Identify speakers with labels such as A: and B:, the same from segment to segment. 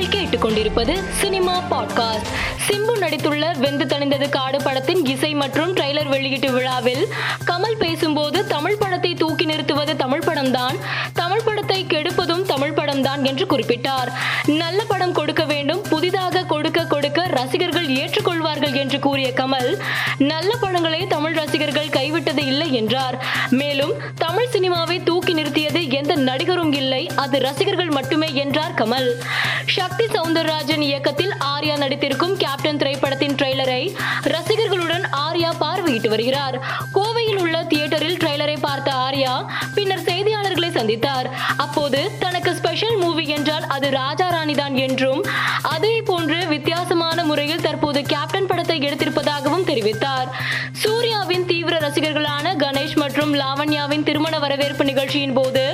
A: நீங்கள் கேட்டுக்கொண்டிருப்பது cinema podcast. Simbu நடித்துள்ள வெந்து தணிந்தது காடு படத்தின் இசை மற்றும் ட்ரெய்லர் வெளியீட்டு விழாவில் கமல் பேசும்போது தமிழ் படத்தை தூக்கி நிறுத்துவது தமிழ் படம்தான் தமிழ் படத்தை கெடுப்பதும் தமிழ் படம்தான் என்று குறிப்பிட்டார். நல்ல படம் கொடுக்க வேண்டும் ரசிகர்கள் ஏற்றுக்கொள்வார்கள் என்று கூறிய கமல் நல்ல படங்களை தமிழ் ரசிகர்கள் கைவிட்டது இல்லை என்றார். மேலும் தமிழ் சினிமாவை தூக்கி நிறுத்தியது எந்த நடிகரும் இல்லை அது ரசிகர்கள் மட்டுமே என்றார் கமல். சக்தி சவுந்தரராஜன் இயக்கத்தில் ஆர்யா நடித்திருக்கும் கேப்டன் திரைப்படத்தின் ட்ரெய்லரை ரசிகர்களுடன் ஆர்யா பார்வையிட்டு வருகிறார். கோவையில் உள்ள தியேட்டரில் ட்ரெய்லரை பார்த்த ஆர்யா பின்னர் செய்தியாளர்களை சந்தித்தார். அப்போது தனக்கு ஸ்பெஷல் மூவி என்றால் அது ராஜா ராணி தான் என்றும் அதே முறையில் தற்போது கேப்டன் படத்தை எடுத்திருப்பதாகவும் தெரிவித்தார். சூர்யாவின் தீவிர ரசிகர்களான கணேஷ் மற்றும் லாவண்யாவின் திருமண வரவேற்பு நிகழ்ச்சியின் போது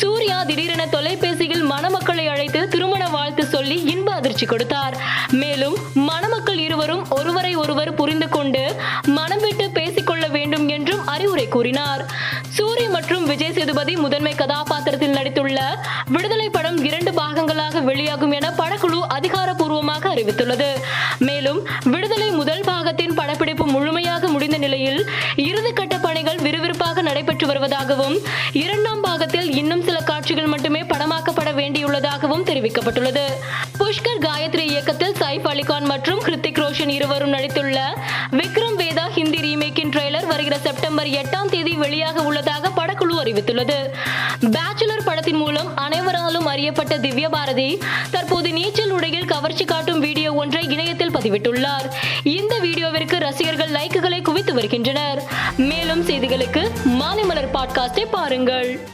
A: சூர்யா திடீரென தொலைபேசியில் மணமக்களை அழைத்து திருமண வாழ்த்து சொல்லி இன்ப அதிர்ச்சி கொடுத்தார். மேலும் மணமக்கள் இருவரும் ஒருவரை ஒருவர் புரிந்து கொண்டு மனம் விட்டு பேசிக்கொள்ள வேண்டும் என்றும் அறிவுரை கூறினார். சூரி மற்றும் விஜய் சேதுபதி முதன்மை கதாபாத்திரத்தில் நடித்துள்ள விடுதலை படம் இரண்டு பாகங்களாக வெளியாகும் என படக்குழு அதிகாரப்பூர்வமாக அறிவித்துள்ளது. மேலும் விடுதலை முதல் பாகத்தின் படப்பிடிப்பு முழுமையாக முடிந்த நிலையில் இறுதிக்கட்ட பணிகள் விறுவிறுப்பாக நடைபெற்று வருவதாகவும் இரண்டாம் பாகத்தில் இன்னும் சில காட்சிகள் மட்டுமே படமாக்கப்பட வேண்டியுள்ளதாகவும் தெரிவிக்கப்பட்டுள்ளது. புஷ்கர் காயத்ரி இயக்கத்தில் சைஃப் அலிகான் மற்றும் ஹிருத்திக் ரோஷன் இருவரும் நடித்துள்ள வருகிற செப்டம்பர் எட்டாம் தேதி வெளியாக உள்ளதாக படக்குழு அறிவித்துள்ளது. பேச்சுலர் படத்தின் மூலம் அனைவராலும் அறியப்பட்ட திவ்ய பாரதி தற்போது நீச்சல் உடையில் கவர்ச்சி காட்டும் வீடியோ ஒன்றை இணையத்தில் பதிவிட்டுள்ளார். இந்த வீடியோவிற்கு ரசிகர்கள் லைக்குகளை குவித்து வருகின்றனர். மேலும் செய்திகளுக்கு மாலை மலர் பாட்காஸ்டை பாருங்கள்.